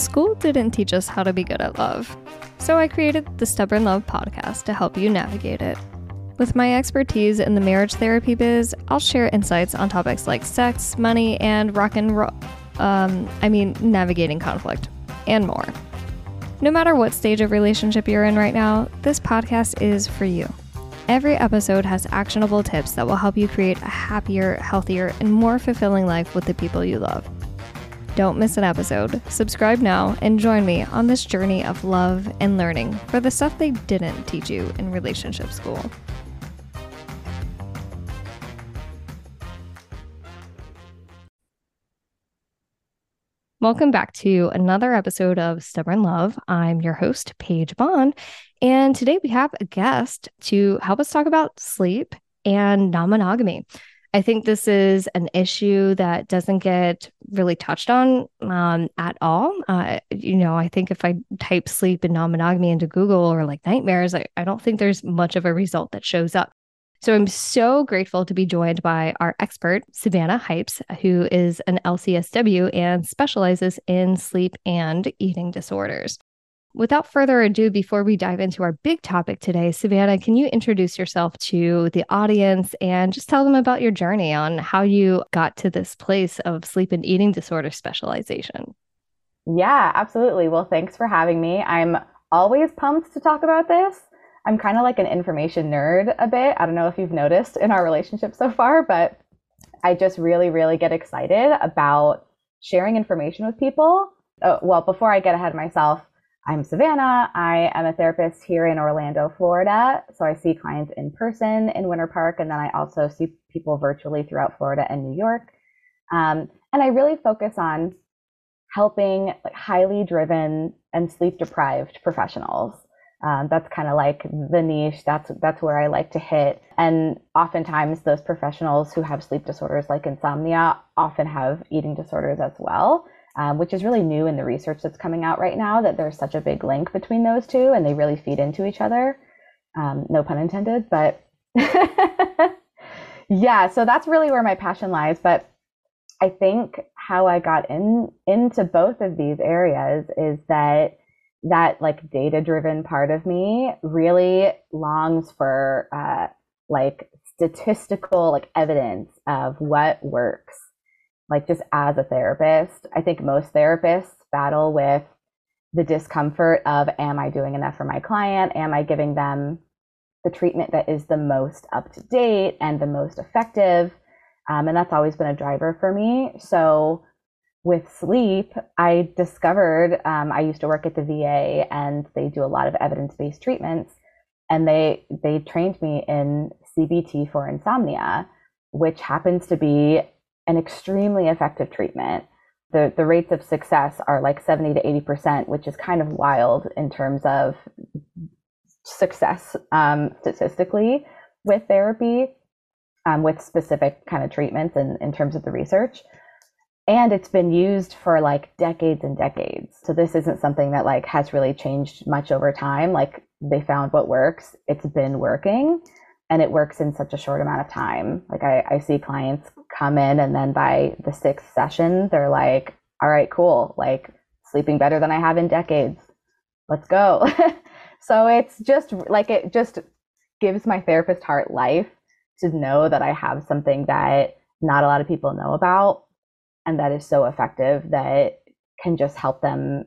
school didn't teach us how to be good at love. So I created the Stubborn Love podcast to help you navigate it. With my expertise in the marriage therapy biz, I'll share insights on topics like sex, money, and rock and roll. Um, I mean, navigating conflict, and more. No matter what stage of relationship you're in right now, this podcast is for you. Every episode has actionable tips that will help you create a happier, healthier, and more fulfilling life with the people you love. Don't miss an episode. Subscribe now and join me on this journey of love and learning for the stuff they didn't teach you in relationship school. Welcome back to another episode of Stubborn Love. I'm your host, Paige Bond, and today we have a guest to help us talk about sleep and non monogamy. I think this is an issue that doesn't get really touched on um, at all. Uh, you know, I think if I type sleep and non monogamy into Google or like nightmares, I, I don't think there's much of a result that shows up. So I'm so grateful to be joined by our expert, Savannah Hipes, who is an LCSW and specializes in sleep and eating disorders. Without further ado, before we dive into our big topic today, Savannah, can you introduce yourself to the audience and just tell them about your journey on how you got to this place of sleep and eating disorder specialization? Yeah, absolutely. Well, thanks for having me. I'm always pumped to talk about this. I'm kind of like an information nerd a bit. I don't know if you've noticed in our relationship so far, but I just really, really get excited about sharing information with people. Oh, well, before I get ahead of myself, I'm Savannah. I am a therapist here in Orlando, Florida. So I see clients in person in Winter Park, and then I also see people virtually throughout Florida and New York. Um, and I really focus on helping like highly driven and sleep deprived professionals um, that's kind of like the niche. That's that's where I like to hit. And oftentimes, those professionals who have sleep disorders like insomnia often have eating disorders as well, um, which is really new in the research that's coming out right now. That there's such a big link between those two, and they really feed into each other. Um, no pun intended, but yeah. So that's really where my passion lies. But I think how I got in into both of these areas is that that like data driven part of me really longs for uh, like statistical like evidence of what works like just as a therapist i think most therapists battle with the discomfort of am i doing enough for my client am i giving them the treatment that is the most up to date and the most effective um, and that's always been a driver for me so with sleep, I discovered um, I used to work at the VA and they do a lot of evidence based treatments. And they they trained me in CBT for insomnia, which happens to be an extremely effective treatment. The, the rates of success are like 70 to 80%, which is kind of wild in terms of success um, statistically with therapy, um, with specific kind of treatments and in terms of the research. And it's been used for like decades and decades. So this isn't something that like has really changed much over time. Like they found what works. It's been working and it works in such a short amount of time. Like i, I see clients come in and then by the sixth session they're like all right cool. Like sleeping better than i have in decades. Let's go. So it's just like it just gives my therapist heart life to know that i have something that not a lot of people know about and that is so effective that can just help them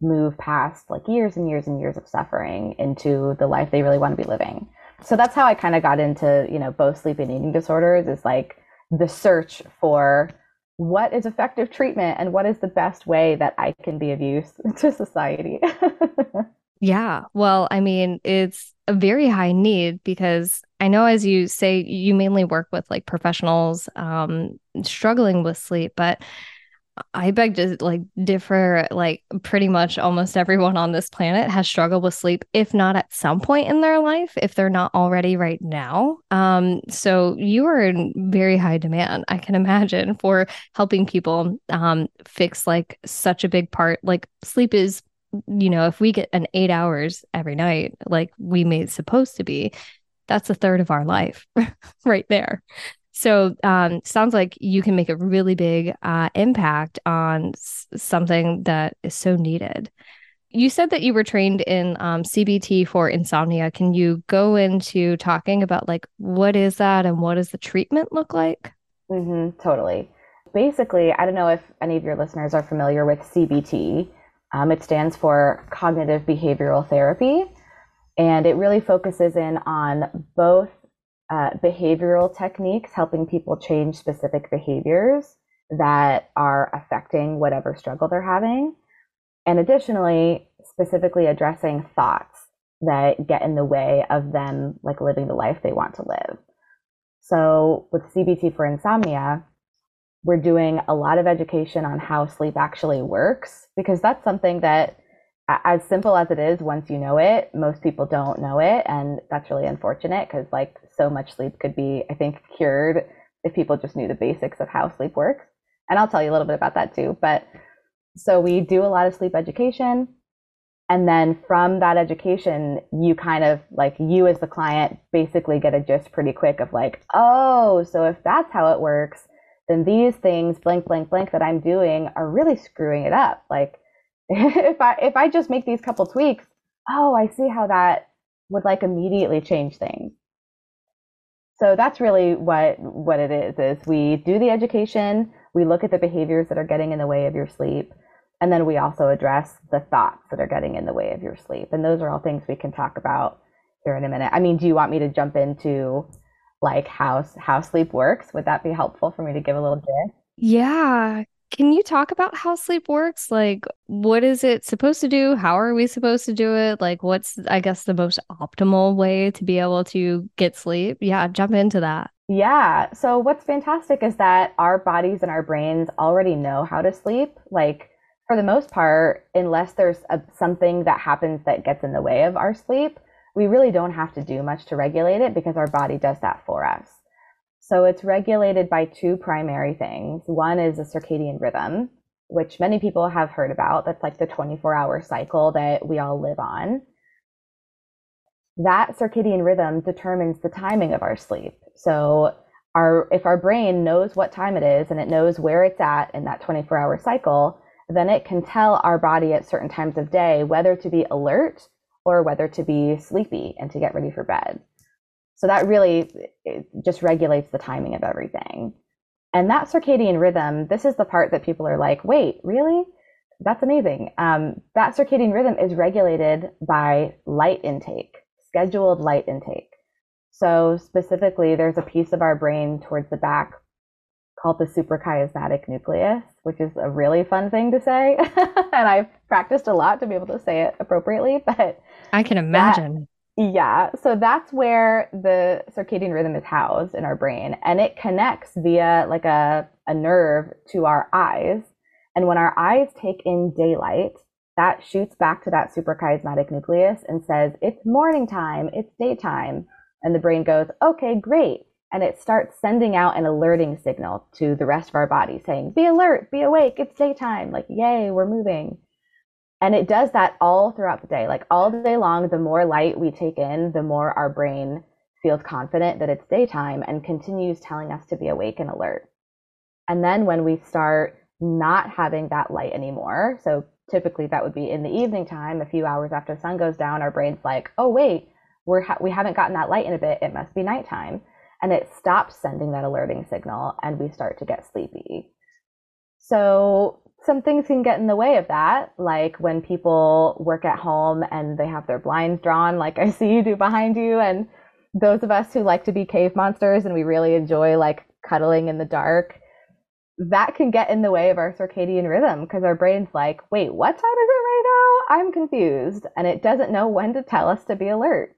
move past like years and years and years of suffering into the life they really want to be living. So that's how I kind of got into, you know, both sleep and eating disorders is like the search for what is effective treatment and what is the best way that I can be of use to society. yeah. Well, I mean, it's a very high need because I know, as you say, you mainly work with like professionals um, struggling with sleep, but I beg to like differ. Like pretty much almost everyone on this planet has struggled with sleep, if not at some point in their life, if they're not already right now. Um, so you are in very high demand, I can imagine, for helping people um, fix like such a big part. Like sleep is you know, if we get an eight hours every night, like we made supposed to be, that's a third of our life right there. So, um, sounds like you can make a really big uh, impact on s- something that is so needed. You said that you were trained in um, CBT for insomnia. Can you go into talking about like what is that and what does the treatment look like? Mm-hmm, totally. Basically, I don't know if any of your listeners are familiar with CBT. Um, it stands for Cognitive Behavioral Therapy, and it really focuses in on both uh, behavioral techniques, helping people change specific behaviors that are affecting whatever struggle they're having. And additionally, specifically addressing thoughts that get in the way of them like living the life they want to live. So with CBT for insomnia, we're doing a lot of education on how sleep actually works because that's something that as simple as it is, once you know it, most people don't know it. And that's really unfortunate because, like, so much sleep could be, I think, cured if people just knew the basics of how sleep works. And I'll tell you a little bit about that too. But so we do a lot of sleep education. And then from that education, you kind of like you as the client basically get a gist pretty quick of like, oh, so if that's how it works, then these things, blank, blank, blank, that I'm doing are really screwing it up. Like, if I if I just make these couple tweaks, oh, I see how that would like immediately change things. So that's really what what it is is we do the education, we look at the behaviors that are getting in the way of your sleep, and then we also address the thoughts that are getting in the way of your sleep. And those are all things we can talk about here in a minute. I mean, do you want me to jump into like how how sleep works? Would that be helpful for me to give a little bit? Yeah, can you talk about how sleep works? Like, what is it supposed to do? How are we supposed to do it? Like, what's, I guess, the most optimal way to be able to get sleep? Yeah, jump into that. Yeah. So, what's fantastic is that our bodies and our brains already know how to sleep. Like, for the most part, unless there's a, something that happens that gets in the way of our sleep, we really don't have to do much to regulate it because our body does that for us. So it's regulated by two primary things. One is a circadian rhythm, which many people have heard about. That's like the 24 hour cycle that we all live on. That circadian rhythm determines the timing of our sleep. So our if our brain knows what time it is and it knows where it's at in that 24 hour cycle, then it can tell our body at certain times of day whether to be alert or whether to be sleepy and to get ready for bed. So that really just regulates the timing of everything. And that circadian rhythm, this is the part that people are like, wait, really? That's amazing. Um, that circadian rhythm is regulated by light intake, scheduled light intake. So specifically, there's a piece of our brain towards the back called the suprachiasmatic nucleus, which is a really fun thing to say. and I've practiced a lot to be able to say it appropriately, but I can imagine. Yeah, so that's where the circadian rhythm is housed in our brain, and it connects via like a, a nerve to our eyes. And when our eyes take in daylight, that shoots back to that suprachiasmatic nucleus and says, It's morning time, it's daytime. And the brain goes, Okay, great. And it starts sending out an alerting signal to the rest of our body saying, Be alert, be awake, it's daytime. Like, yay, we're moving. And it does that all throughout the day. Like all day long, the more light we take in, the more our brain feels confident that it's daytime and continues telling us to be awake and alert. And then when we start not having that light anymore, so typically that would be in the evening time, a few hours after the sun goes down, our brain's like, oh, wait, we're ha- we haven't gotten that light in a bit. It must be nighttime. And it stops sending that alerting signal and we start to get sleepy. So some things can get in the way of that, like when people work at home and they have their blinds drawn, like I see you do behind you, and those of us who like to be cave monsters and we really enjoy like cuddling in the dark, that can get in the way of our circadian rhythm because our brain's like, wait, what time is it right now? I'm confused. And it doesn't know when to tell us to be alert.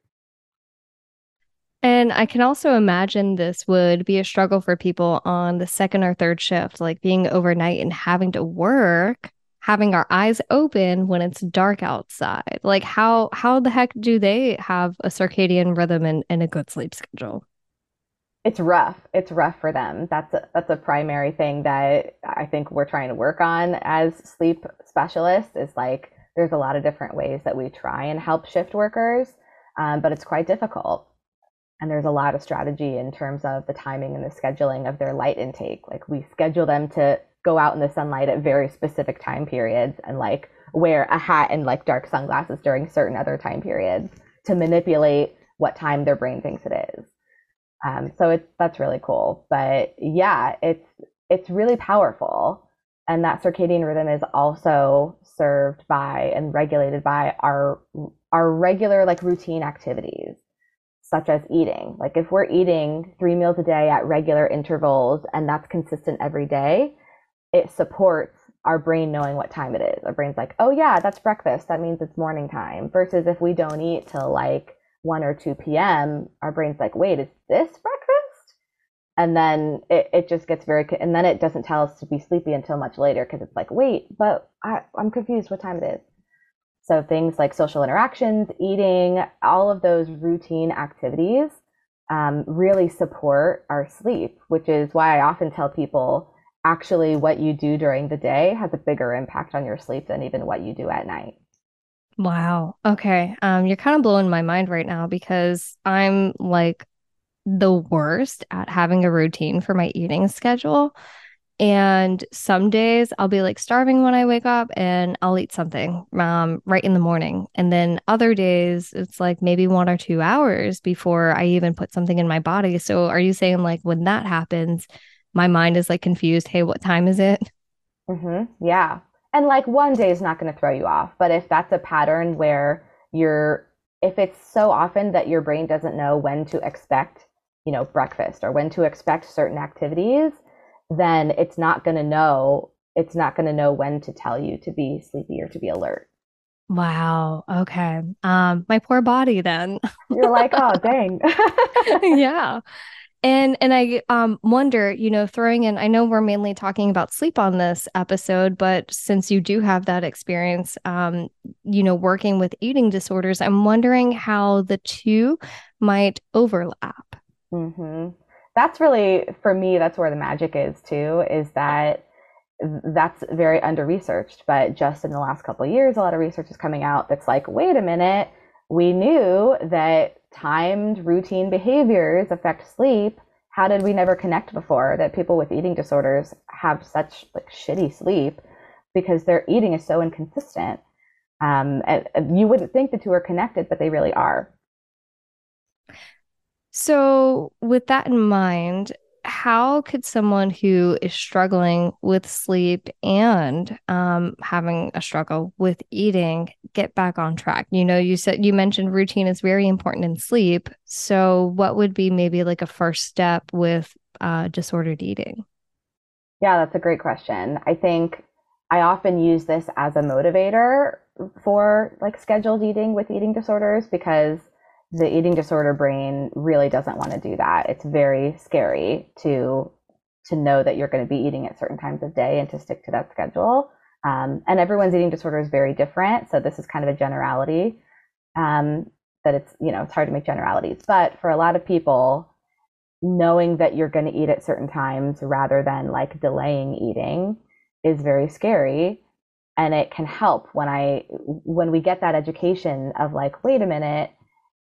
And I can also imagine this would be a struggle for people on the second or third shift, like being overnight and having to work, having our eyes open when it's dark outside. Like how how the heck do they have a circadian rhythm and, and a good sleep schedule? It's rough. It's rough for them. That's a, that's a primary thing that I think we're trying to work on as sleep specialists. Is like there's a lot of different ways that we try and help shift workers, um, but it's quite difficult and there's a lot of strategy in terms of the timing and the scheduling of their light intake. Like we schedule them to go out in the sunlight at very specific time periods and like wear a hat and like dark sunglasses during certain other time periods to manipulate what time their brain thinks it is. Um, so it's that's really cool. But yeah, it's it's really powerful, and that circadian rhythm is also served by and regulated by our our regular like routine activities such as eating. Like if we're eating three meals a day at regular intervals and that's consistent every day, it supports our brain knowing what time it is. Our brain's like, oh yeah, that's breakfast. That means it's morning time. Versus if we don't eat till like 1 or 2 p.m., our brain's like, wait, is this breakfast? And then it, it just gets very, and then it doesn't tell us to be sleepy until much later because it's like, wait, but I, I'm confused what time it is. So things like social interactions, eating, all of those routine activities um, really support our sleep, which is why I often tell people actually what you do during the day has a bigger impact on your sleep than even what you do at night. Wow. Okay. Um, you're kind of blowing my mind right now because I'm like the worst at having a routine for my eating schedule. And some days I'll be like starving when I wake up and I'll eat something um, right in the morning. And then other days it's like maybe one or two hours before I even put something in my body. So are you saying like when that happens, my mind is like confused? Hey, what time is it? Mm-hmm. Yeah. And like one day is not going to throw you off. But if that's a pattern where you're, if it's so often that your brain doesn't know when to expect, you know, breakfast or when to expect certain activities, then it's not going to know it's not going to know when to tell you to be sleepy or to be alert. Wow. Okay. Um my poor body then. You're like, "Oh, dang." yeah. And and I um wonder, you know, throwing in I know we're mainly talking about sleep on this episode, but since you do have that experience um you know, working with eating disorders, I'm wondering how the two might overlap. Mhm that's really for me that's where the magic is too is that that's very under researched but just in the last couple years a lot of research is coming out that's like wait a minute we knew that timed routine behaviors affect sleep. How did we never connect before that people with eating disorders have such like shitty sleep? Because their eating is so inconsistent. Um, and, and you wouldn't think the two are connected but they really are so, with that in mind, how could someone who is struggling with sleep and um, having a struggle with eating get back on track? You know, you said you mentioned routine is very important in sleep. So, what would be maybe like a first step with uh, disordered eating? Yeah, that's a great question. I think I often use this as a motivator for like scheduled eating with eating disorders because the eating disorder brain really doesn't want to do that. It's very scary to to know that you're going to be eating at certain times of day and to stick to that schedule. Um, and everyone's eating disorder is very different, so this is kind of a generality. Um, that it's you know it's hard to make generalities, but for a lot of people, knowing that you're going to eat at certain times rather than like delaying eating is very scary and it can help when i when we get that education of like wait a minute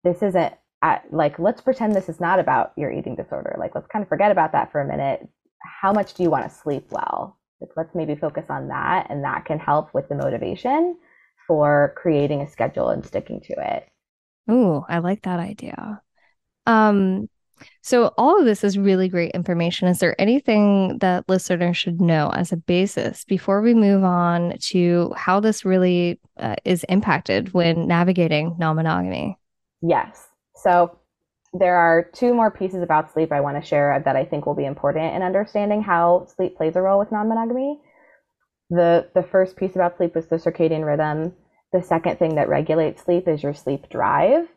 this isn't at, like let's pretend this is not about your eating disorder like let's kind of forget about that for a minute how much do you want to sleep well like, let's maybe focus on that and that can help with the motivation for creating a schedule and sticking to it Ooh, I like that idea. Um, so all of this is really great information. Is there anything that listeners should know as a basis before we move on to how this really uh, is impacted when navigating non-monogamy? Yes. So there are two more pieces about sleep I want to share that I think will be important in understanding how sleep plays a role with non-monogamy. The the first piece about sleep is the circadian rhythm. The second thing that regulates sleep is your sleep drive,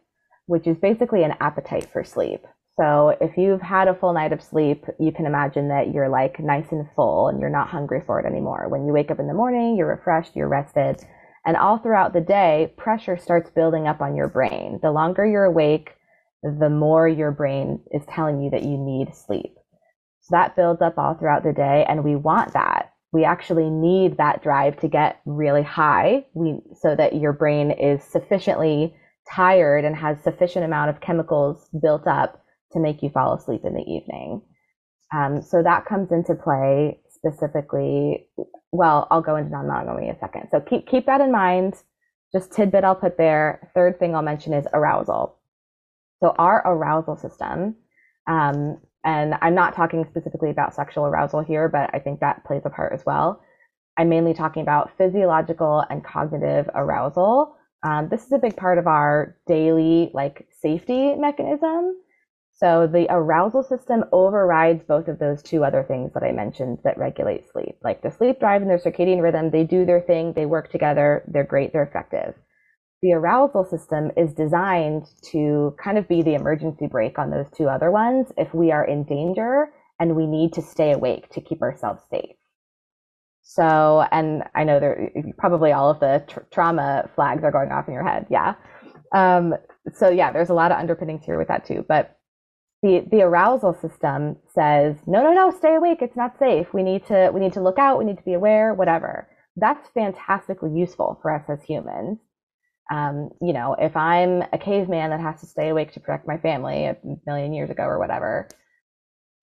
which is basically an appetite for sleep. So if you've had a full night of sleep, you can imagine that you're like nice and full and you're not hungry for it anymore. When you wake up in the morning, you're refreshed, you're rested, and all throughout the day, pressure starts building up on your brain. The longer you're awake, the more your brain is telling you that you need sleep. So that builds up all throughout the day, and we want that. We actually need that drive to get really high we, so that your brain is sufficiently tired and has sufficient amount of chemicals built up to make you fall asleep in the evening. Um, so that comes into play specifically. Well, I'll go into non-monogamy in a second. So keep keep that in mind. Just tidbit I'll put there. Third thing I'll mention is arousal. So our arousal system, um, and I'm not talking specifically about sexual arousal here, but I think that plays a part as well. I'm mainly talking about physiological and cognitive arousal. Um, this is a big part of our daily like safety mechanism. So the arousal system overrides both of those two other things that I mentioned that regulate sleep. Like the sleep drive and their circadian rhythm, they do their thing, they work together, they're great, they're effective. The arousal system is designed to kind of be the emergency brake on those two other ones if we are in danger and we need to stay awake to keep ourselves safe. So, and I know there probably all of the tr- trauma flags are going off in your head. Yeah. Um, so yeah, there's a lot of underpinnings here with that too. But the the arousal system says no no no stay awake it's not safe. We need to we need to look out we need to be aware whatever. That's fantastically useful for us as humans. Um, you know if i'm a caveman that has to stay awake to protect my family a million years ago or whatever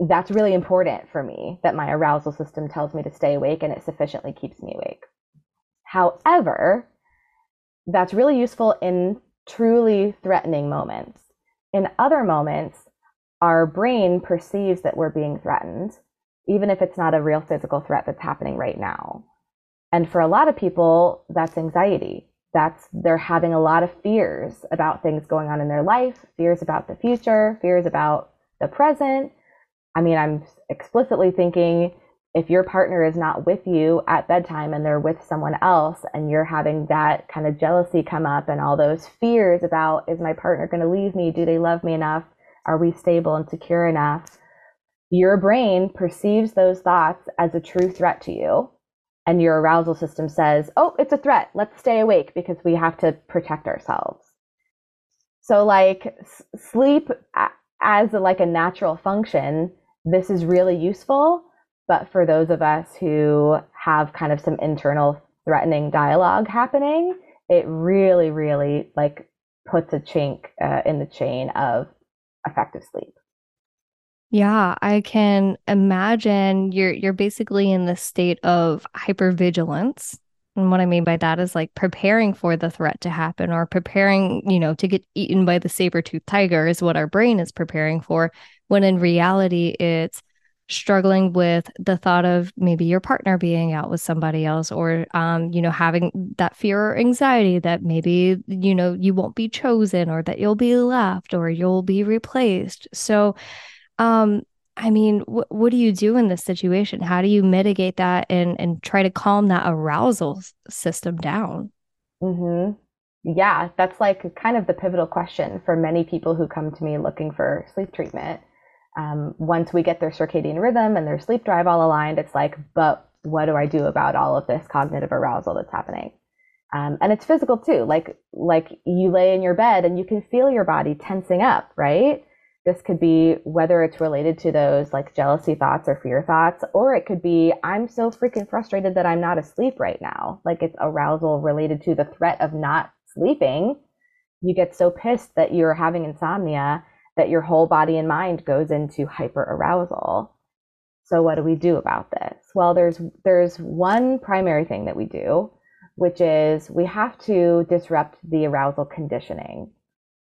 that's really important for me that my arousal system tells me to stay awake and it sufficiently keeps me awake. However that's really useful in truly threatening moments. In other moments our brain perceives that we're being threatened, even if it's not a real physical threat that's happening right now. And for a lot of people, that's anxiety. That's they're having a lot of fears about things going on in their life, fears about the future, fears about the present. I mean, I'm explicitly thinking if your partner is not with you at bedtime and they're with someone else and you're having that kind of jealousy come up and all those fears about is my partner going to leave me? Do they love me enough? Are we stable and secure enough? Your brain perceives those thoughts as a true threat to you. And your arousal system says, oh, it's a threat. Let's stay awake because we have to protect ourselves. So, like sleep as a, like a natural function, this is really useful. But for those of us who have kind of some internal threatening dialogue happening, it really, really like puts a chink uh, in the chain of effective sleep. Yeah, I can imagine you're you're basically in the state of hypervigilance. And what I mean by that is like preparing for the threat to happen or preparing, you know, to get eaten by the saber-toothed tiger is what our brain is preparing for, when in reality it's struggling with the thought of maybe your partner being out with somebody else or um, you know having that fear or anxiety that maybe you know you won't be chosen or that you'll be left or you'll be replaced. So um i mean wh- what do you do in this situation? How do you mitigate that and and try to calm that arousal system down? Mm-hmm. yeah that's like kind of the pivotal question for many people who come to me looking for sleep treatment um, once we get their circadian rhythm and their sleep drive all aligned, it's like, but what do I do about all of this cognitive arousal that's happening? Um, and it's physical too. Like like you lay in your bed and you can feel your body tensing up, right? This could be whether it's related to those like jealousy thoughts or fear thoughts, or it could be I'm so freaking frustrated that I'm not asleep right now. Like it's arousal related to the threat of not sleeping. You get so pissed that you're having insomnia that your whole body and mind goes into hyper arousal. So what do we do about this? Well, there's there's one primary thing that we do, which is we have to disrupt the arousal conditioning.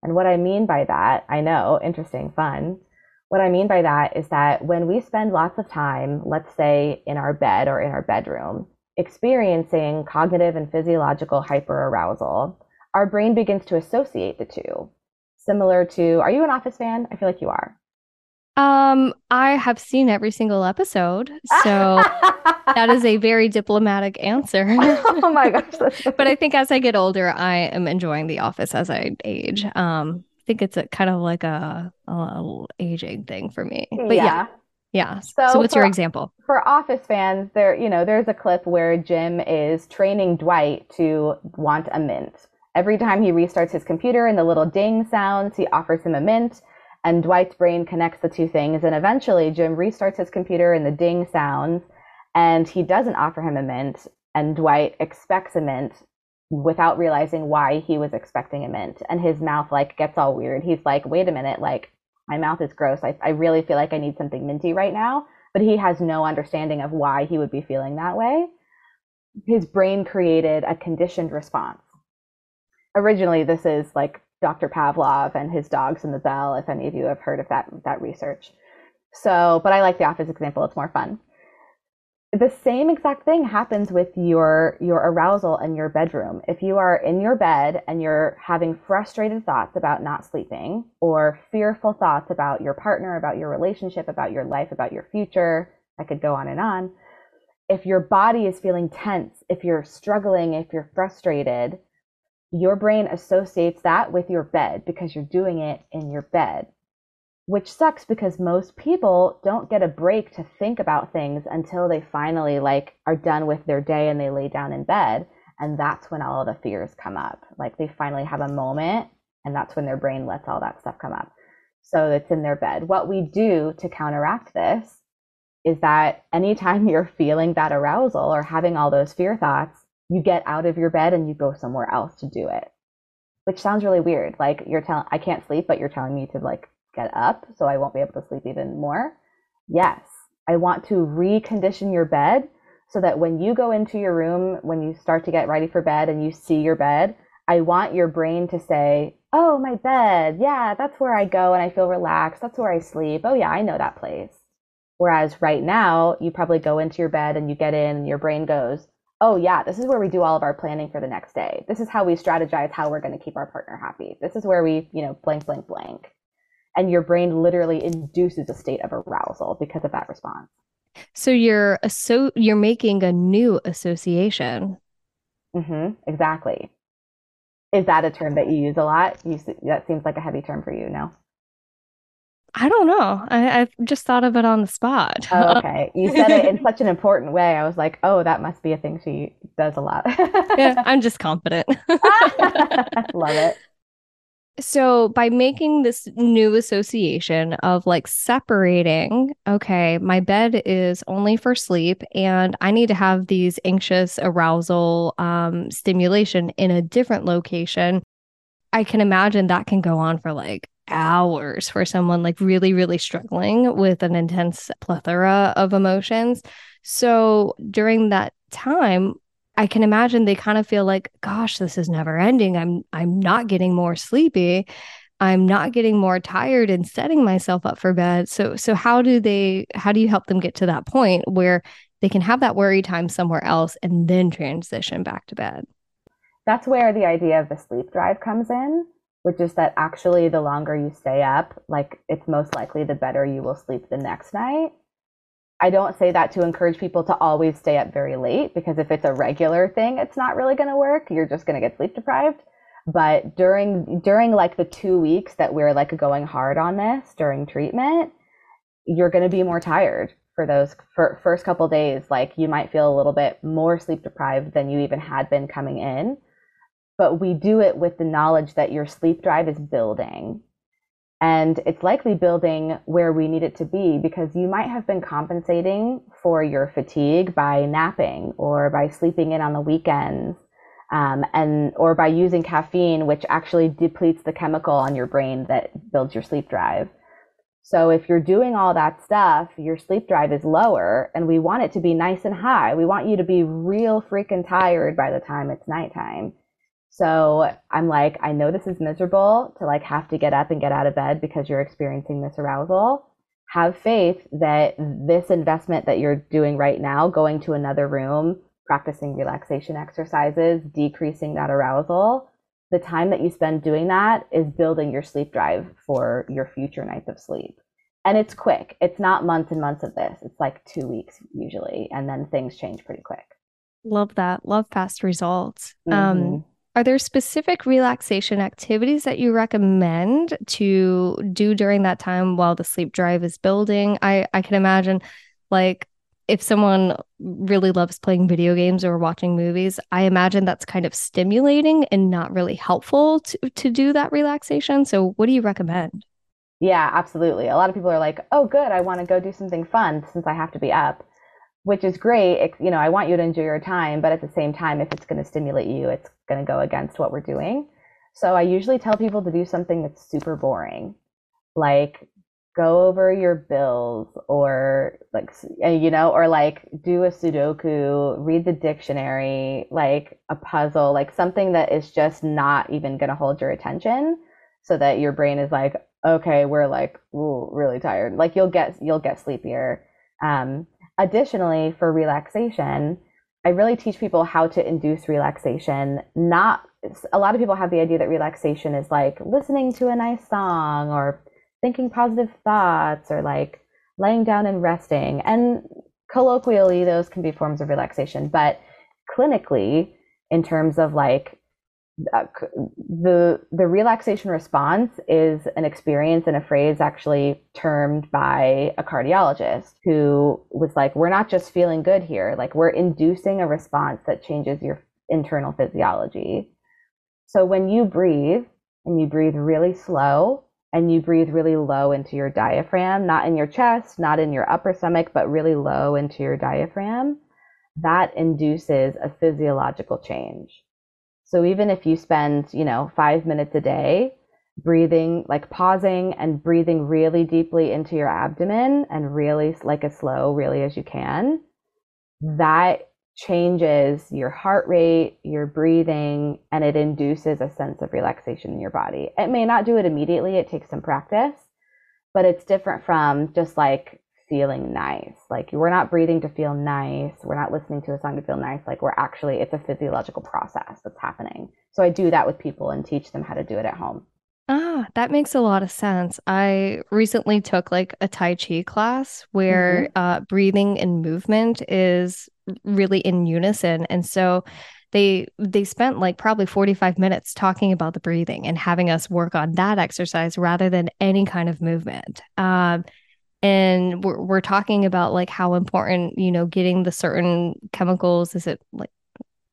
And what I mean by that, I know, interesting, fun. What I mean by that is that when we spend lots of time, let's say in our bed or in our bedroom, experiencing cognitive and physiological hyperarousal, our brain begins to associate the two similar to are you an office fan i feel like you are um i have seen every single episode so that is a very diplomatic answer oh my gosh but i think as i get older i am enjoying the office as i age um i think it's a kind of like a, a aging thing for me but yeah, yeah. Yeah. So, so what's for, your example? For Office fans, there, you know, there's a clip where Jim is training Dwight to want a mint. Every time he restarts his computer and the little ding sounds, he offers him a mint. And Dwight's brain connects the two things. And eventually, Jim restarts his computer and the ding sounds, and he doesn't offer him a mint. And Dwight expects a mint without realizing why he was expecting a mint. And his mouth like gets all weird. He's like, wait a minute, like, my mouth is gross. I, I really feel like I need something minty right now. But he has no understanding of why he would be feeling that way. His brain created a conditioned response. Originally, this is like Dr. Pavlov and his dogs in the bell, if any of you have heard of that, that research. So, but I like the office example, it's more fun the same exact thing happens with your your arousal in your bedroom if you are in your bed and you're having frustrated thoughts about not sleeping or fearful thoughts about your partner about your relationship about your life about your future i could go on and on if your body is feeling tense if you're struggling if you're frustrated your brain associates that with your bed because you're doing it in your bed which sucks because most people don't get a break to think about things until they finally like are done with their day and they lay down in bed and that's when all the fears come up. Like they finally have a moment and that's when their brain lets all that stuff come up. So it's in their bed. What we do to counteract this is that anytime you're feeling that arousal or having all those fear thoughts you get out of your bed and you go somewhere else to do it which sounds really weird like you're telling i can't sleep but you're telling me to like get up so I won't be able to sleep even more? Yes, I want to recondition your bed so that when you go into your room, when you start to get ready for bed and you see your bed, I want your brain to say, Oh, my bed. Yeah, that's where I go and I feel relaxed. That's where I sleep. Oh, yeah, I know that place. Whereas right now, you probably go into your bed and you get in and your brain goes, Oh, yeah, this is where we do all of our planning for the next day. This is how we strategize how we're going to keep our partner happy. This is where we, you know, blank, blank, blank and your brain literally induces a state of arousal because of that response. So you're so you're making a new association. Mm-hmm, exactly. Is that a term that you use a lot? You that seems like a heavy term for you, no? I don't know. I, I just thought of it on the spot. oh, okay. You said it in such an important way. I was like, oh, that must be a thing she does a lot. yeah, I'm just confident. Love it. So, by making this new association of like separating, okay, my bed is only for sleep, and I need to have these anxious arousal um, stimulation in a different location, I can imagine that can go on for like hours for someone like really, really struggling with an intense plethora of emotions. So, during that time, I can imagine they kind of feel like, gosh, this is never ending. I'm I'm not getting more sleepy. I'm not getting more tired and setting myself up for bed. So so how do they how do you help them get to that point where they can have that worry time somewhere else and then transition back to bed? That's where the idea of the sleep drive comes in, which is that actually the longer you stay up, like it's most likely the better you will sleep the next night. I don't say that to encourage people to always stay up very late because if it's a regular thing, it's not really going to work. You're just going to get sleep deprived. But during during like the 2 weeks that we're like going hard on this during treatment, you're going to be more tired for those for first couple days. Like you might feel a little bit more sleep deprived than you even had been coming in. But we do it with the knowledge that your sleep drive is building. And it's likely building where we need it to be because you might have been compensating for your fatigue by napping or by sleeping in on the weekends um, and or by using caffeine which actually depletes the chemical on your brain that builds your sleep drive. So if you're doing all that stuff your sleep drive is lower and we want it to be nice and high. We want you to be real freaking tired by the time it's nighttime so I'm like, I know this is miserable to like have to get up and get out of bed because you're experiencing this arousal. Have faith that this investment that you're doing right now, going to another room, practicing relaxation exercises, decreasing that arousal, the time that you spend doing that is building your sleep drive for your future nights of sleep. And it's quick. It's not months and months of this. It's like two weeks usually. And then things change pretty quick. Love that. Love fast results. Um, mm-hmm. Um, are there specific relaxation activities that you recommend to do during that time while the sleep drive is building? I, I can imagine like if someone really loves playing video games or watching movies, I imagine that's kind of stimulating and not really helpful to, to do that relaxation. So, what do you recommend? Yeah, absolutely. A lot of people are like, oh, good, I want to go do something fun since I have to be up which is great. you know, I want you to enjoy your time, but at the same time, if it's going to stimulate you, it's going to go against what we're doing. So I usually tell people to do something that's super boring, like go over your bills or like you know or like do a sudoku read the dictionary like a puzzle like something that is just not even going to hold your attention so that your brain is like okay we're like ooh, really tired like you'll get you'll get sleepier um, additionally for relaxation i really teach people how to induce relaxation not a lot of people have the idea that relaxation is like listening to a nice song or thinking positive thoughts or like laying down and resting. And colloquially, those can be forms of relaxation. But clinically, in terms of like Uh, the the relaxation response is an experience and a phrase actually termed by a cardiologist who was like we're not just feeling good here like we're inducing a response that changes your internal physiology so when you breathe and you breathe really slow and you breathe really low into your diaphragm, not in your chest, not in your upper stomach, but really low into your diaphragm, that induces a physiological change. So even if you spend, you know, five minutes a day breathing, like pausing and breathing really deeply into your abdomen and really like as slow, really as you can, that changes your heart rate, your breathing, and it induces a sense of relaxation in your body. It may not do it immediately, it takes some practice, but it's different from just like feeling nice. Like we're not breathing to feel nice, we're not listening to a song to feel nice. Like we're actually, it's a physiological process that's happening. So I do that with people and teach them how to do it at home. Ah, that makes a lot of sense. I recently took like a Tai Chi class where mm-hmm. uh, breathing and movement is really in unison. And so they they spent like probably 45 minutes talking about the breathing and having us work on that exercise rather than any kind of movement. Um, and we're, we're talking about like how important you know getting the certain chemicals is it like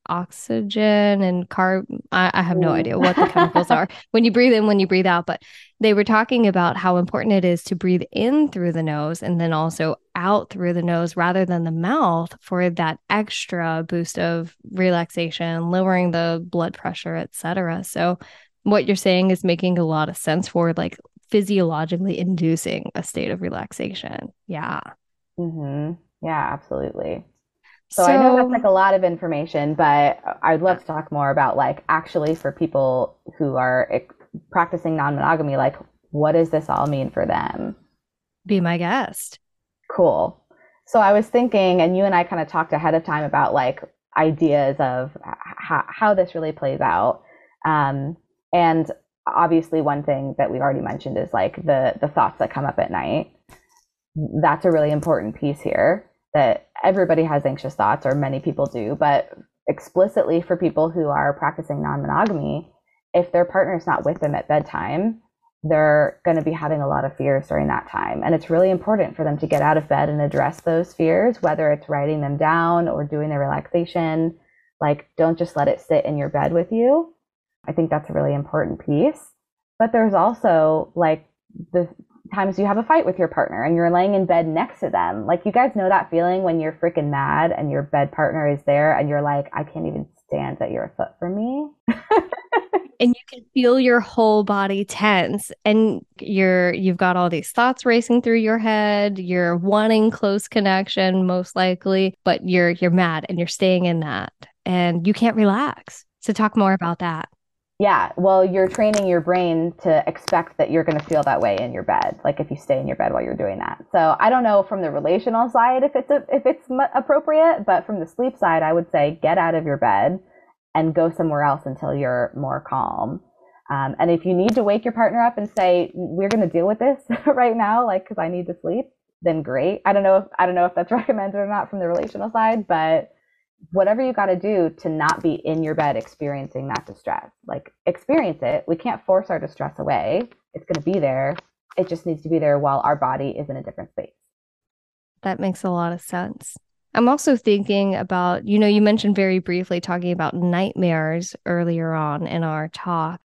oxygen and carb. I, I have no idea what the chemicals are when you breathe in, when you breathe out, but they were talking about how important it is to breathe in through the nose and then also out through the nose rather than the mouth for that extra boost of relaxation, lowering the blood pressure, etc. So what you're saying is making a lot of sense for like physiologically inducing a state of relaxation. Yeah. Mm-hmm. Yeah, absolutely. So, so, I know that's like a lot of information, but I'd love to talk more about like actually for people who are practicing non-monogamy, like what does this all mean for them? Be my guest. Cool. So I was thinking, and you and I kind of talked ahead of time about like ideas of how, how this really plays out. Um, and obviously one thing that we already mentioned is like the the thoughts that come up at night. That's a really important piece here that everybody has anxious thoughts, or many people do, but explicitly for people who are practicing non monogamy, if their partner is not with them at bedtime, they're going to be having a lot of fears during that time. And it's really important for them to get out of bed and address those fears, whether it's writing them down or doing the relaxation. Like, don't just let it sit in your bed with you. I think that's a really important piece. But there's also like the times you have a fight with your partner and you're laying in bed next to them. Like you guys know that feeling when you're freaking mad and your bed partner is there and you're like, I can't even stand that you're a foot from me. and you can feel your whole body tense and you're you've got all these thoughts racing through your head. You're wanting close connection most likely, but you're you're mad and you're staying in that and you can't relax. So talk more about that. Yeah, well, you're training your brain to expect that you're going to feel that way in your bed, like if you stay in your bed while you're doing that. So I don't know from the relational side if it's a, if it's appropriate, but from the sleep side, I would say get out of your bed and go somewhere else until you're more calm. Um, and if you need to wake your partner up and say we're going to deal with this right now, like because I need to sleep, then great. I don't know if I don't know if that's recommended or not from the relational side, but whatever you got to do to not be in your bed experiencing that distress. Like experience it. We can't force our distress away. It's going to be there. It just needs to be there while our body is in a different space. That makes a lot of sense. I'm also thinking about, you know, you mentioned very briefly talking about nightmares earlier on in our talk.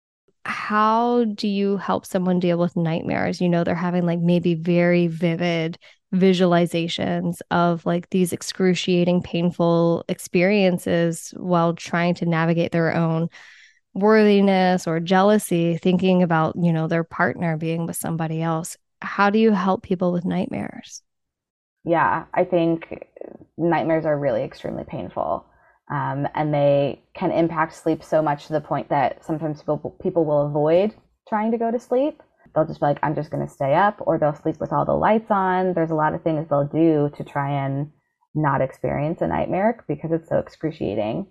How do you help someone deal with nightmares? You know, they're having like maybe very vivid visualizations of like these excruciating, painful experiences while trying to navigate their own worthiness or jealousy, thinking about, you know, their partner being with somebody else. how do you help people with nightmares? Yeah, I think nightmares are really extremely painful. Um, and they can impact sleep so much to the point that sometimes people, people will avoid trying to go to sleep. They'll just be like, I'm just going to stay up, or they'll sleep with all the lights on. There's a lot of things they'll do to try and not experience a nightmare because it's so excruciating.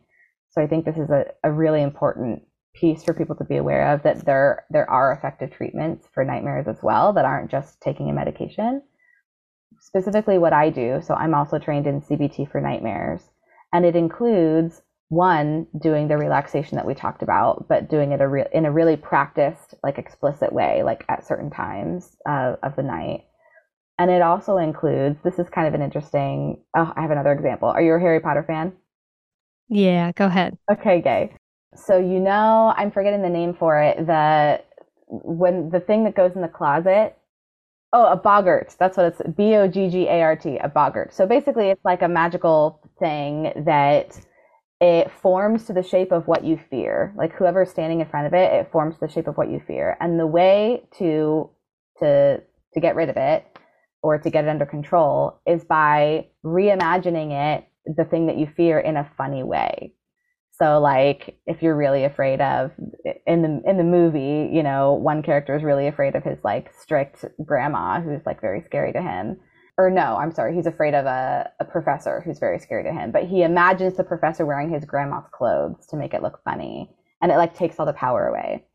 So I think this is a, a really important piece for people to be aware of that there there are effective treatments for nightmares as well that aren't just taking a medication. Specifically what I do, so I'm also trained in CBT for nightmares, and it includes one doing the relaxation that we talked about, but doing it a re- in a really practiced, like explicit way, like at certain times uh, of the night. And it also includes this is kind of an interesting. Oh, I have another example. Are you a Harry Potter fan? Yeah, go ahead. Okay, gay. So you know, I'm forgetting the name for it. The when the thing that goes in the closet. Oh, a boggart. That's what it's B O G G A R T, a boggart. So basically, it's like a magical thing that it forms to the shape of what you fear. Like whoever's standing in front of it, it forms the shape of what you fear. And the way to to to get rid of it or to get it under control is by reimagining it the thing that you fear in a funny way. So like if you're really afraid of in the in the movie, you know, one character is really afraid of his like strict grandma who's like very scary to him. Or no, I'm sorry, he's afraid of a, a professor who's very scary to him. But he imagines the professor wearing his grandma's clothes to make it look funny. And it like takes all the power away.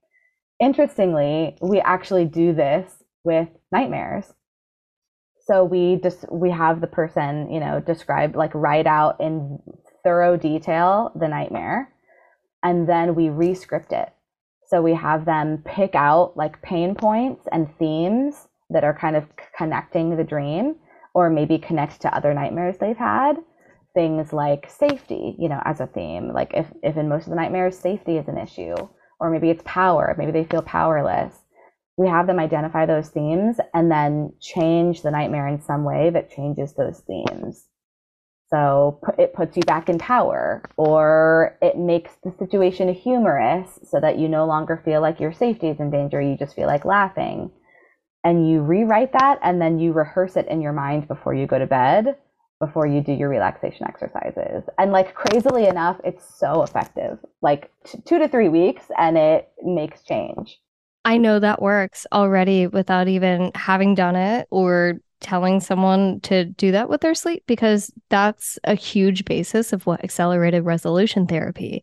Interestingly, we actually do this with nightmares so we just we have the person you know describe like write out in thorough detail the nightmare and then we rescript it so we have them pick out like pain points and themes that are kind of connecting the dream or maybe connect to other nightmares they've had things like safety you know as a theme like if, if in most of the nightmares safety is an issue or maybe it's power maybe they feel powerless we have them identify those themes and then change the nightmare in some way that changes those themes. So it puts you back in power, or it makes the situation humorous so that you no longer feel like your safety is in danger. You just feel like laughing. And you rewrite that and then you rehearse it in your mind before you go to bed, before you do your relaxation exercises. And like crazily enough, it's so effective. Like t- two to three weeks and it makes change. I know that works already without even having done it or telling someone to do that with their sleep because that's a huge basis of what accelerated resolution therapy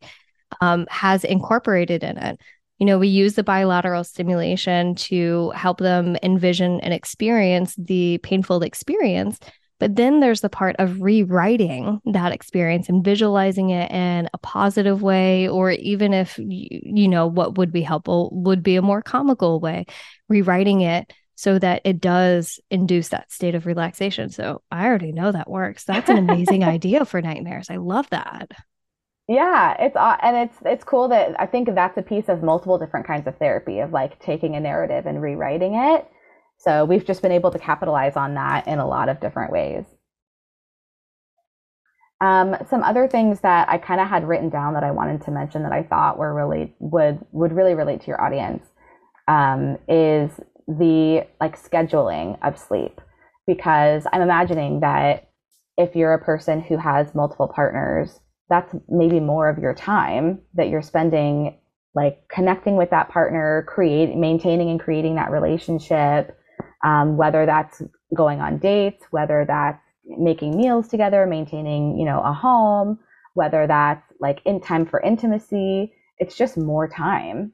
um, has incorporated in it. You know, we use the bilateral stimulation to help them envision and experience the painful experience but then there's the part of rewriting that experience and visualizing it in a positive way, or even if, you know, what would be helpful would be a more comical way, rewriting it so that it does induce that state of relaxation. So I already know that works. That's an amazing idea for nightmares. I love that. Yeah, it's and it's it's cool that I think that's a piece of multiple different kinds of therapy of like taking a narrative and rewriting it so we've just been able to capitalize on that in a lot of different ways. Um, some other things that I kind of had written down that I wanted to mention that I thought were really would would really relate to your audience um, is the like scheduling of sleep because I'm imagining that if you're a person who has multiple partners, that's maybe more of your time that you're spending like connecting with that partner, create maintaining and creating that relationship, um, whether that's going on dates, whether that's making meals together, maintaining, you know, a home, whether that's like in time for intimacy. It's just more time.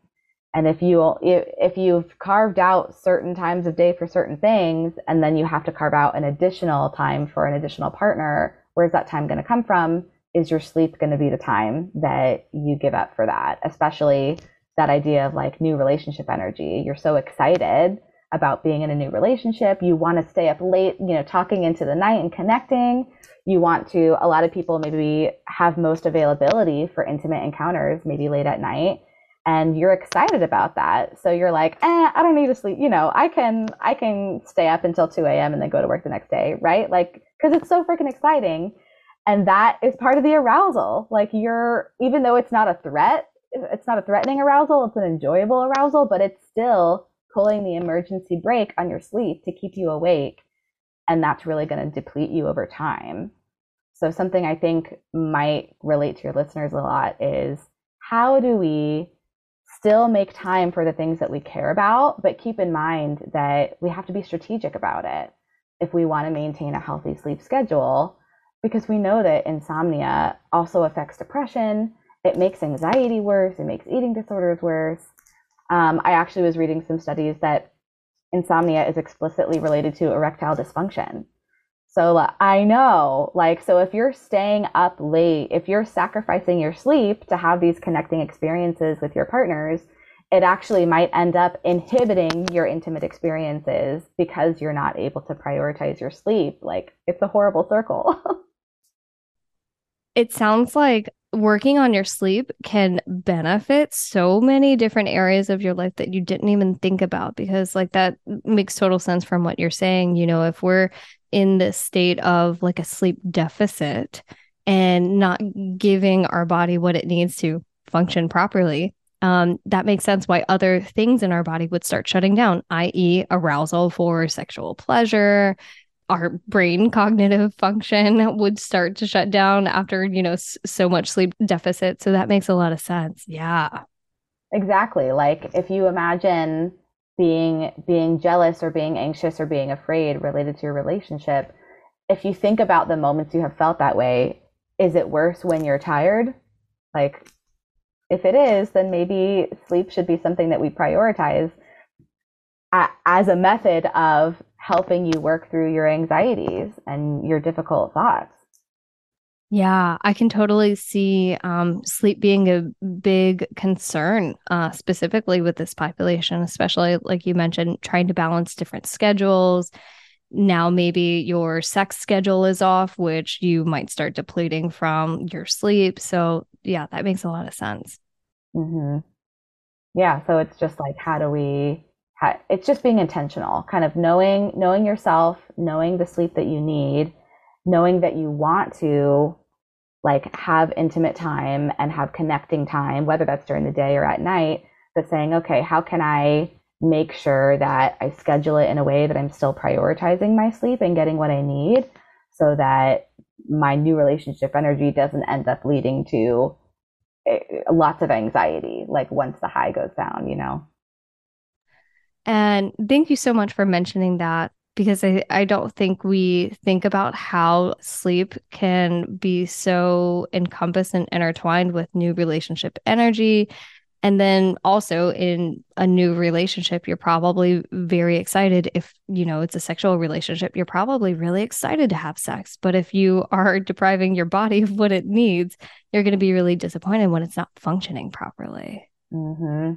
And if you if you've carved out certain times of day for certain things, and then you have to carve out an additional time for an additional partner, where's that time going to come from? Is your sleep going to be the time that you give up for that? Especially that idea of like new relationship energy. You're so excited about being in a new relationship. You want to stay up late, you know, talking into the night and connecting. You want to, a lot of people maybe have most availability for intimate encounters, maybe late at night. And you're excited about that. So you're like, eh, I don't need to sleep. You know, I can, I can stay up until 2 a.m. and then go to work the next day. Right. Like, cause it's so freaking exciting. And that is part of the arousal. Like you're, even though it's not a threat, it's not a threatening arousal, it's an enjoyable arousal, but it's still pulling the emergency brake on your sleep to keep you awake. And that's really going to deplete you over time. So, something I think might relate to your listeners a lot is how do we still make time for the things that we care about, but keep in mind that we have to be strategic about it if we want to maintain a healthy sleep schedule, because we know that insomnia also affects depression. It makes anxiety worse, it makes eating disorders worse. Um, I actually was reading some studies that insomnia is explicitly related to erectile dysfunction. So I know, like, so if you're staying up late, if you're sacrificing your sleep to have these connecting experiences with your partners, it actually might end up inhibiting your intimate experiences because you're not able to prioritize your sleep. Like, it's a horrible circle. it sounds like working on your sleep can benefit so many different areas of your life that you didn't even think about because like that makes total sense from what you're saying you know if we're in this state of like a sleep deficit and not giving our body what it needs to function properly, um, that makes sense why other things in our body would start shutting down, i.e., arousal for sexual pleasure. Our brain cognitive function would start to shut down after, you know, so much sleep deficit. So that makes a lot of sense. Yeah. Exactly. Like if you imagine being being jealous or being anxious or being afraid related to your relationship if you think about the moments you have felt that way is it worse when you're tired like if it is then maybe sleep should be something that we prioritize as a method of helping you work through your anxieties and your difficult thoughts yeah, I can totally see um, sleep being a big concern, uh, specifically with this population, especially like you mentioned, trying to balance different schedules. Now, maybe your sex schedule is off, which you might start depleting from your sleep. So, yeah, that makes a lot of sense. Mm-hmm. Yeah, so it's just like, how do we? It's just being intentional, kind of knowing knowing yourself, knowing the sleep that you need knowing that you want to like have intimate time and have connecting time, whether that's during the day or at night, but saying, okay, how can I make sure that I schedule it in a way that I'm still prioritizing my sleep and getting what I need so that my new relationship energy doesn't end up leading to eh, lots of anxiety, like once the high goes down, you know? And thank you so much for mentioning that because I, I don't think we think about how sleep can be so encompassed and intertwined with new relationship energy. And then also in a new relationship, you're probably very excited. If, you know, it's a sexual relationship, you're probably really excited to have sex. But if you are depriving your body of what it needs, you're going to be really disappointed when it's not functioning properly. Mm-hmm.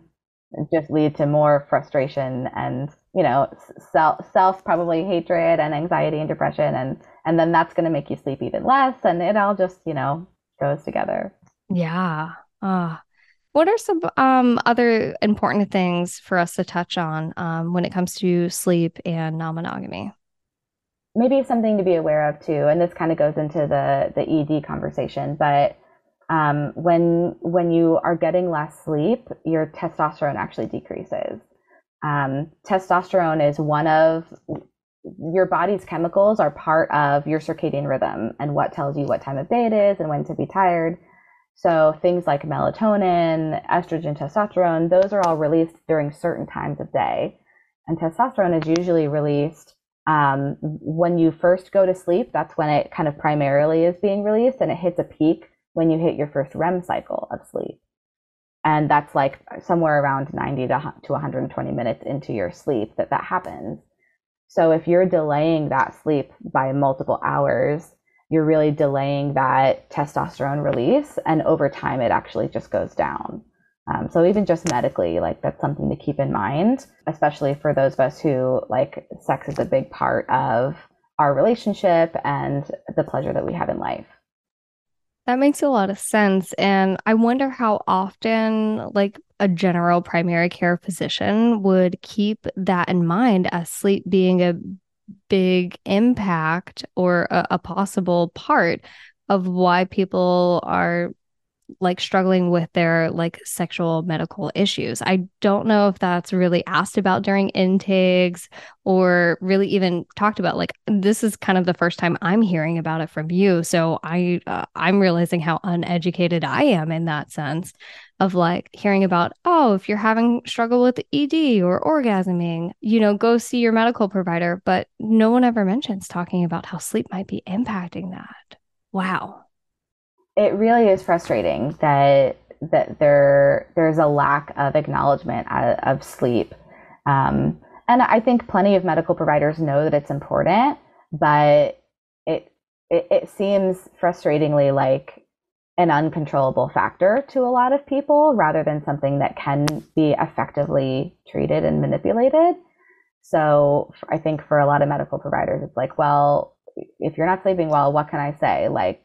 Just lead to more frustration and you know self self probably hatred and anxiety and depression and and then that's going to make you sleep even less and it all just you know goes together. Yeah. Uh, what are some um, other important things for us to touch on um, when it comes to sleep and non-monogamy? Maybe something to be aware of too and this kind of goes into the the ed conversation but um, when when you are getting less sleep your testosterone actually decreases um, testosterone is one of your body's chemicals are part of your circadian rhythm and what tells you what time of day it is and when to be tired. So things like melatonin, estrogen, testosterone, those are all released during certain times of day. And testosterone is usually released um, when you first go to sleep. That's when it kind of primarily is being released, and it hits a peak when you hit your first REM cycle of sleep. And that's like somewhere around 90 to, to 120 minutes into your sleep that that happens. So if you're delaying that sleep by multiple hours you're really delaying that testosterone release and over time it actually just goes down. Um, so even just medically like that's something to keep in mind especially for those of us who like sex is a big part of our relationship and the pleasure that we have in life that makes a lot of sense. And I wonder how often, like, a general primary care physician would keep that in mind as sleep being a big impact or a, a possible part of why people are like struggling with their like sexual medical issues. I don't know if that's really asked about during intakes or really even talked about. Like this is kind of the first time I'm hearing about it from you, so I uh, I'm realizing how uneducated I am in that sense of like hearing about, oh, if you're having struggle with ED or orgasming, you know, go see your medical provider. But no one ever mentions talking about how sleep might be impacting that. Wow. It really is frustrating that that there there's a lack of acknowledgement of, sleep. Um, and I think plenty of medical providers know that it's important, but it, it, it seems frustratingly like an uncontrollable factor to a lot of people rather than something that can be effectively treated and manipulated. So I think for a lot of medical providers, it's like, well, if you're not sleeping well, what can I say? Like,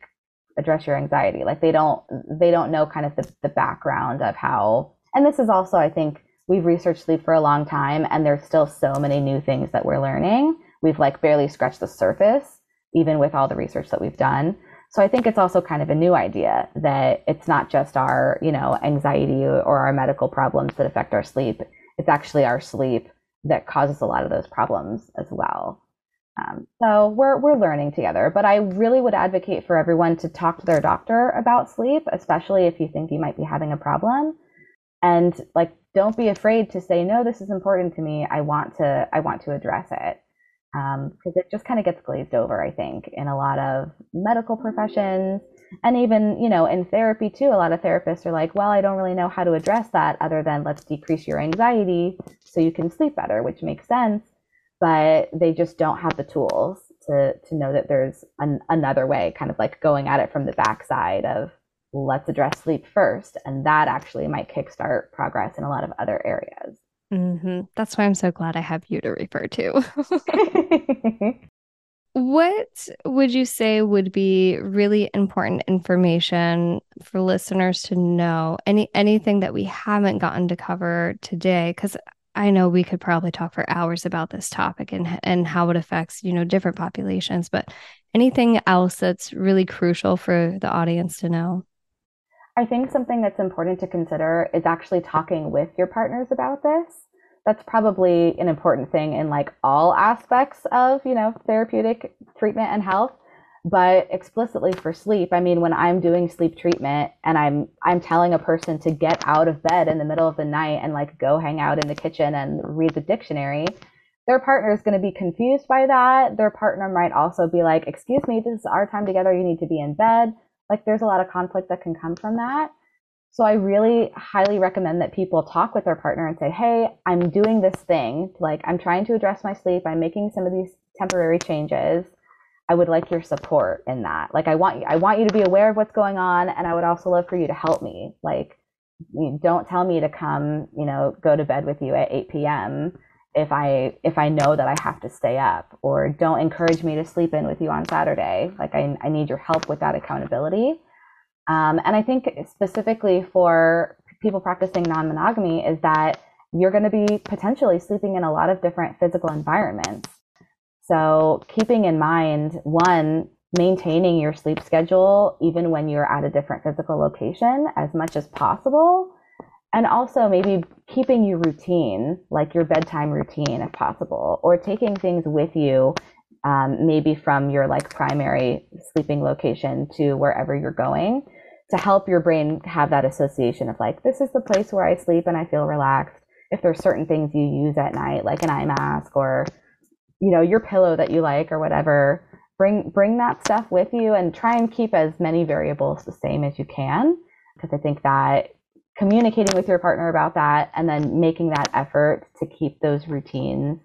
address your anxiety. Like they don't they don't know kind of the, the background of how. And this is also, I think, we've researched sleep for a long time, and there's still so many new things that we're learning. We've like barely scratched the surface, even with all the research that we've done. So I think it's also kind of a new idea that it's not just our, you know, anxiety or our medical problems that affect our sleep. It's actually our sleep that causes a lot of those problems as well. Um, so we're we're learning together. But I really would advocate for everyone to talk to their doctor about sleep, especially if you think you might be having a problem. And like, don't be afraid to say, no, this is important to me. I want to I want to address it because um, it just kind of gets glazed over, I think, in a lot of medical professions and even, you know, in therapy too. A lot of therapists are like, well, I don't really know how to address that other than let's decrease your anxiety so you can sleep better, which makes sense. But they just don't have the tools to to know that there's an, another way, kind of like going at it from the backside of let's address sleep first, and that actually might kickstart progress in a lot of other areas. Mm-hmm. That's why I'm so glad I have you to refer to. what would you say would be really important information for listeners to know? Any anything that we haven't gotten to cover today? Because I know we could probably talk for hours about this topic and and how it affects you know different populations. But anything else that's really crucial for the audience to know? I think something that's important to consider is actually talking with your partners about this that's probably an important thing in like all aspects of you know therapeutic treatment and health but explicitly for sleep i mean when i'm doing sleep treatment and i'm i'm telling a person to get out of bed in the middle of the night and like go hang out in the kitchen and read the dictionary their partner is going to be confused by that their partner might also be like excuse me this is our time together you need to be in bed like there's a lot of conflict that can come from that so I really highly recommend that people talk with their partner and say, "Hey, I'm doing this thing. Like I'm trying to address my sleep. I'm making some of these temporary changes. I would like your support in that. Like I want you I want you to be aware of what's going on and I would also love for you to help me. Like don't tell me to come, you know, go to bed with you at 8 p.m. if I if I know that I have to stay up or don't encourage me to sleep in with you on Saturday. Like I I need your help with that accountability." Um, and I think specifically for people practicing non monogamy is that you're going to be potentially sleeping in a lot of different physical environments. So, keeping in mind, one, maintaining your sleep schedule even when you're at a different physical location as much as possible. And also, maybe keeping your routine, like your bedtime routine if possible, or taking things with you um, maybe from your like primary sleeping location to wherever you're going to help your brain have that association of like this is the place where I sleep and I feel relaxed. If there's certain things you use at night, like an eye mask or you know your pillow that you like or whatever, bring bring that stuff with you and try and keep as many variables the same as you can because I think that communicating with your partner about that and then making that effort to keep those routines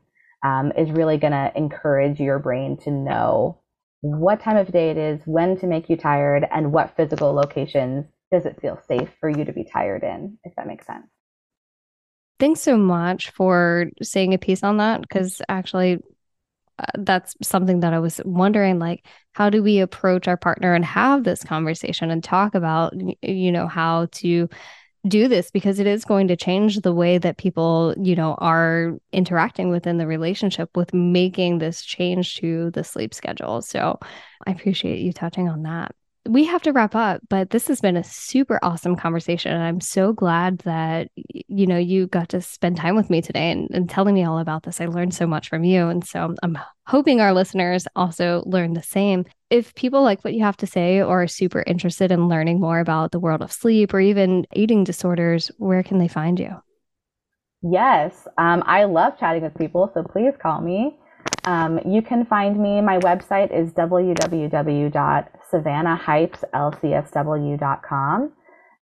um, is really going to encourage your brain to know what time of day it is, when to make you tired, and what physical locations does it feel safe for you to be tired in, if that makes sense. Thanks so much for saying a piece on that because actually that's something that I was wondering like how do we approach our partner and have this conversation and talk about you know how to do this because it is going to change the way that people, you know, are interacting within the relationship with making this change to the sleep schedule. So I appreciate you touching on that. We have to wrap up, but this has been a super awesome conversation. And I'm so glad that, you know, you got to spend time with me today and, and telling me all about this. I learned so much from you. And so I'm hoping our listeners also learn the same. If people like what you have to say or are super interested in learning more about the world of sleep or even eating disorders, where can they find you? Yes, um, I love chatting with people. So please call me. Um, you can find me. My website is www.savannahhipeslcsw.com.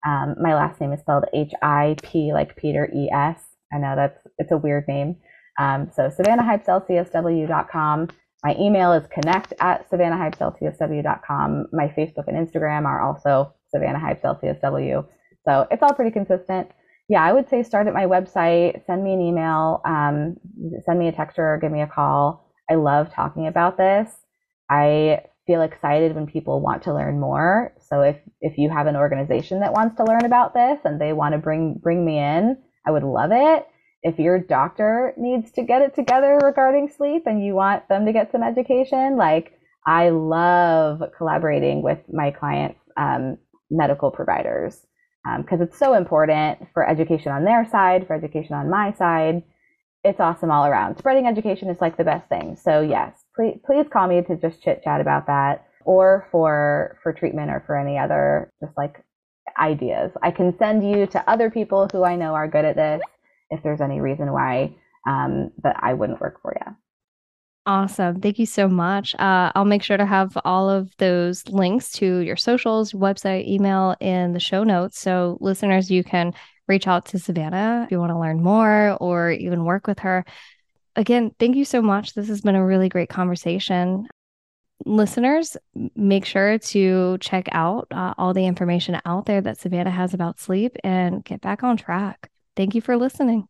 Um, my last name is spelled H I P like Peter E S. I know that's it's a weird name. Um, so savannahhipeslcsw.com. My email is connect at savannahhipeslcsw.com. My Facebook and Instagram are also savannahhipeslcsw. So it's all pretty consistent yeah, I would say start at my website, send me an email, um, send me a text or give me a call. I love talking about this. I feel excited when people want to learn more. So if if you have an organization that wants to learn about this and they want to bring bring me in, I would love it. If your doctor needs to get it together regarding sleep and you want them to get some education, like I love collaborating with my clients' um, medical providers because um, it's so important for education on their side, for education on my side. It's awesome all around. Spreading education is like the best thing. So yes, please please call me to just chit chat about that, or for for treatment or for any other just like ideas. I can send you to other people who I know are good at this if there's any reason why um, that I wouldn't work for you. Awesome. Thank you so much. Uh, I'll make sure to have all of those links to your socials, website, email in the show notes. So, listeners, you can reach out to Savannah if you want to learn more or even work with her. Again, thank you so much. This has been a really great conversation. Listeners, make sure to check out uh, all the information out there that Savannah has about sleep and get back on track. Thank you for listening.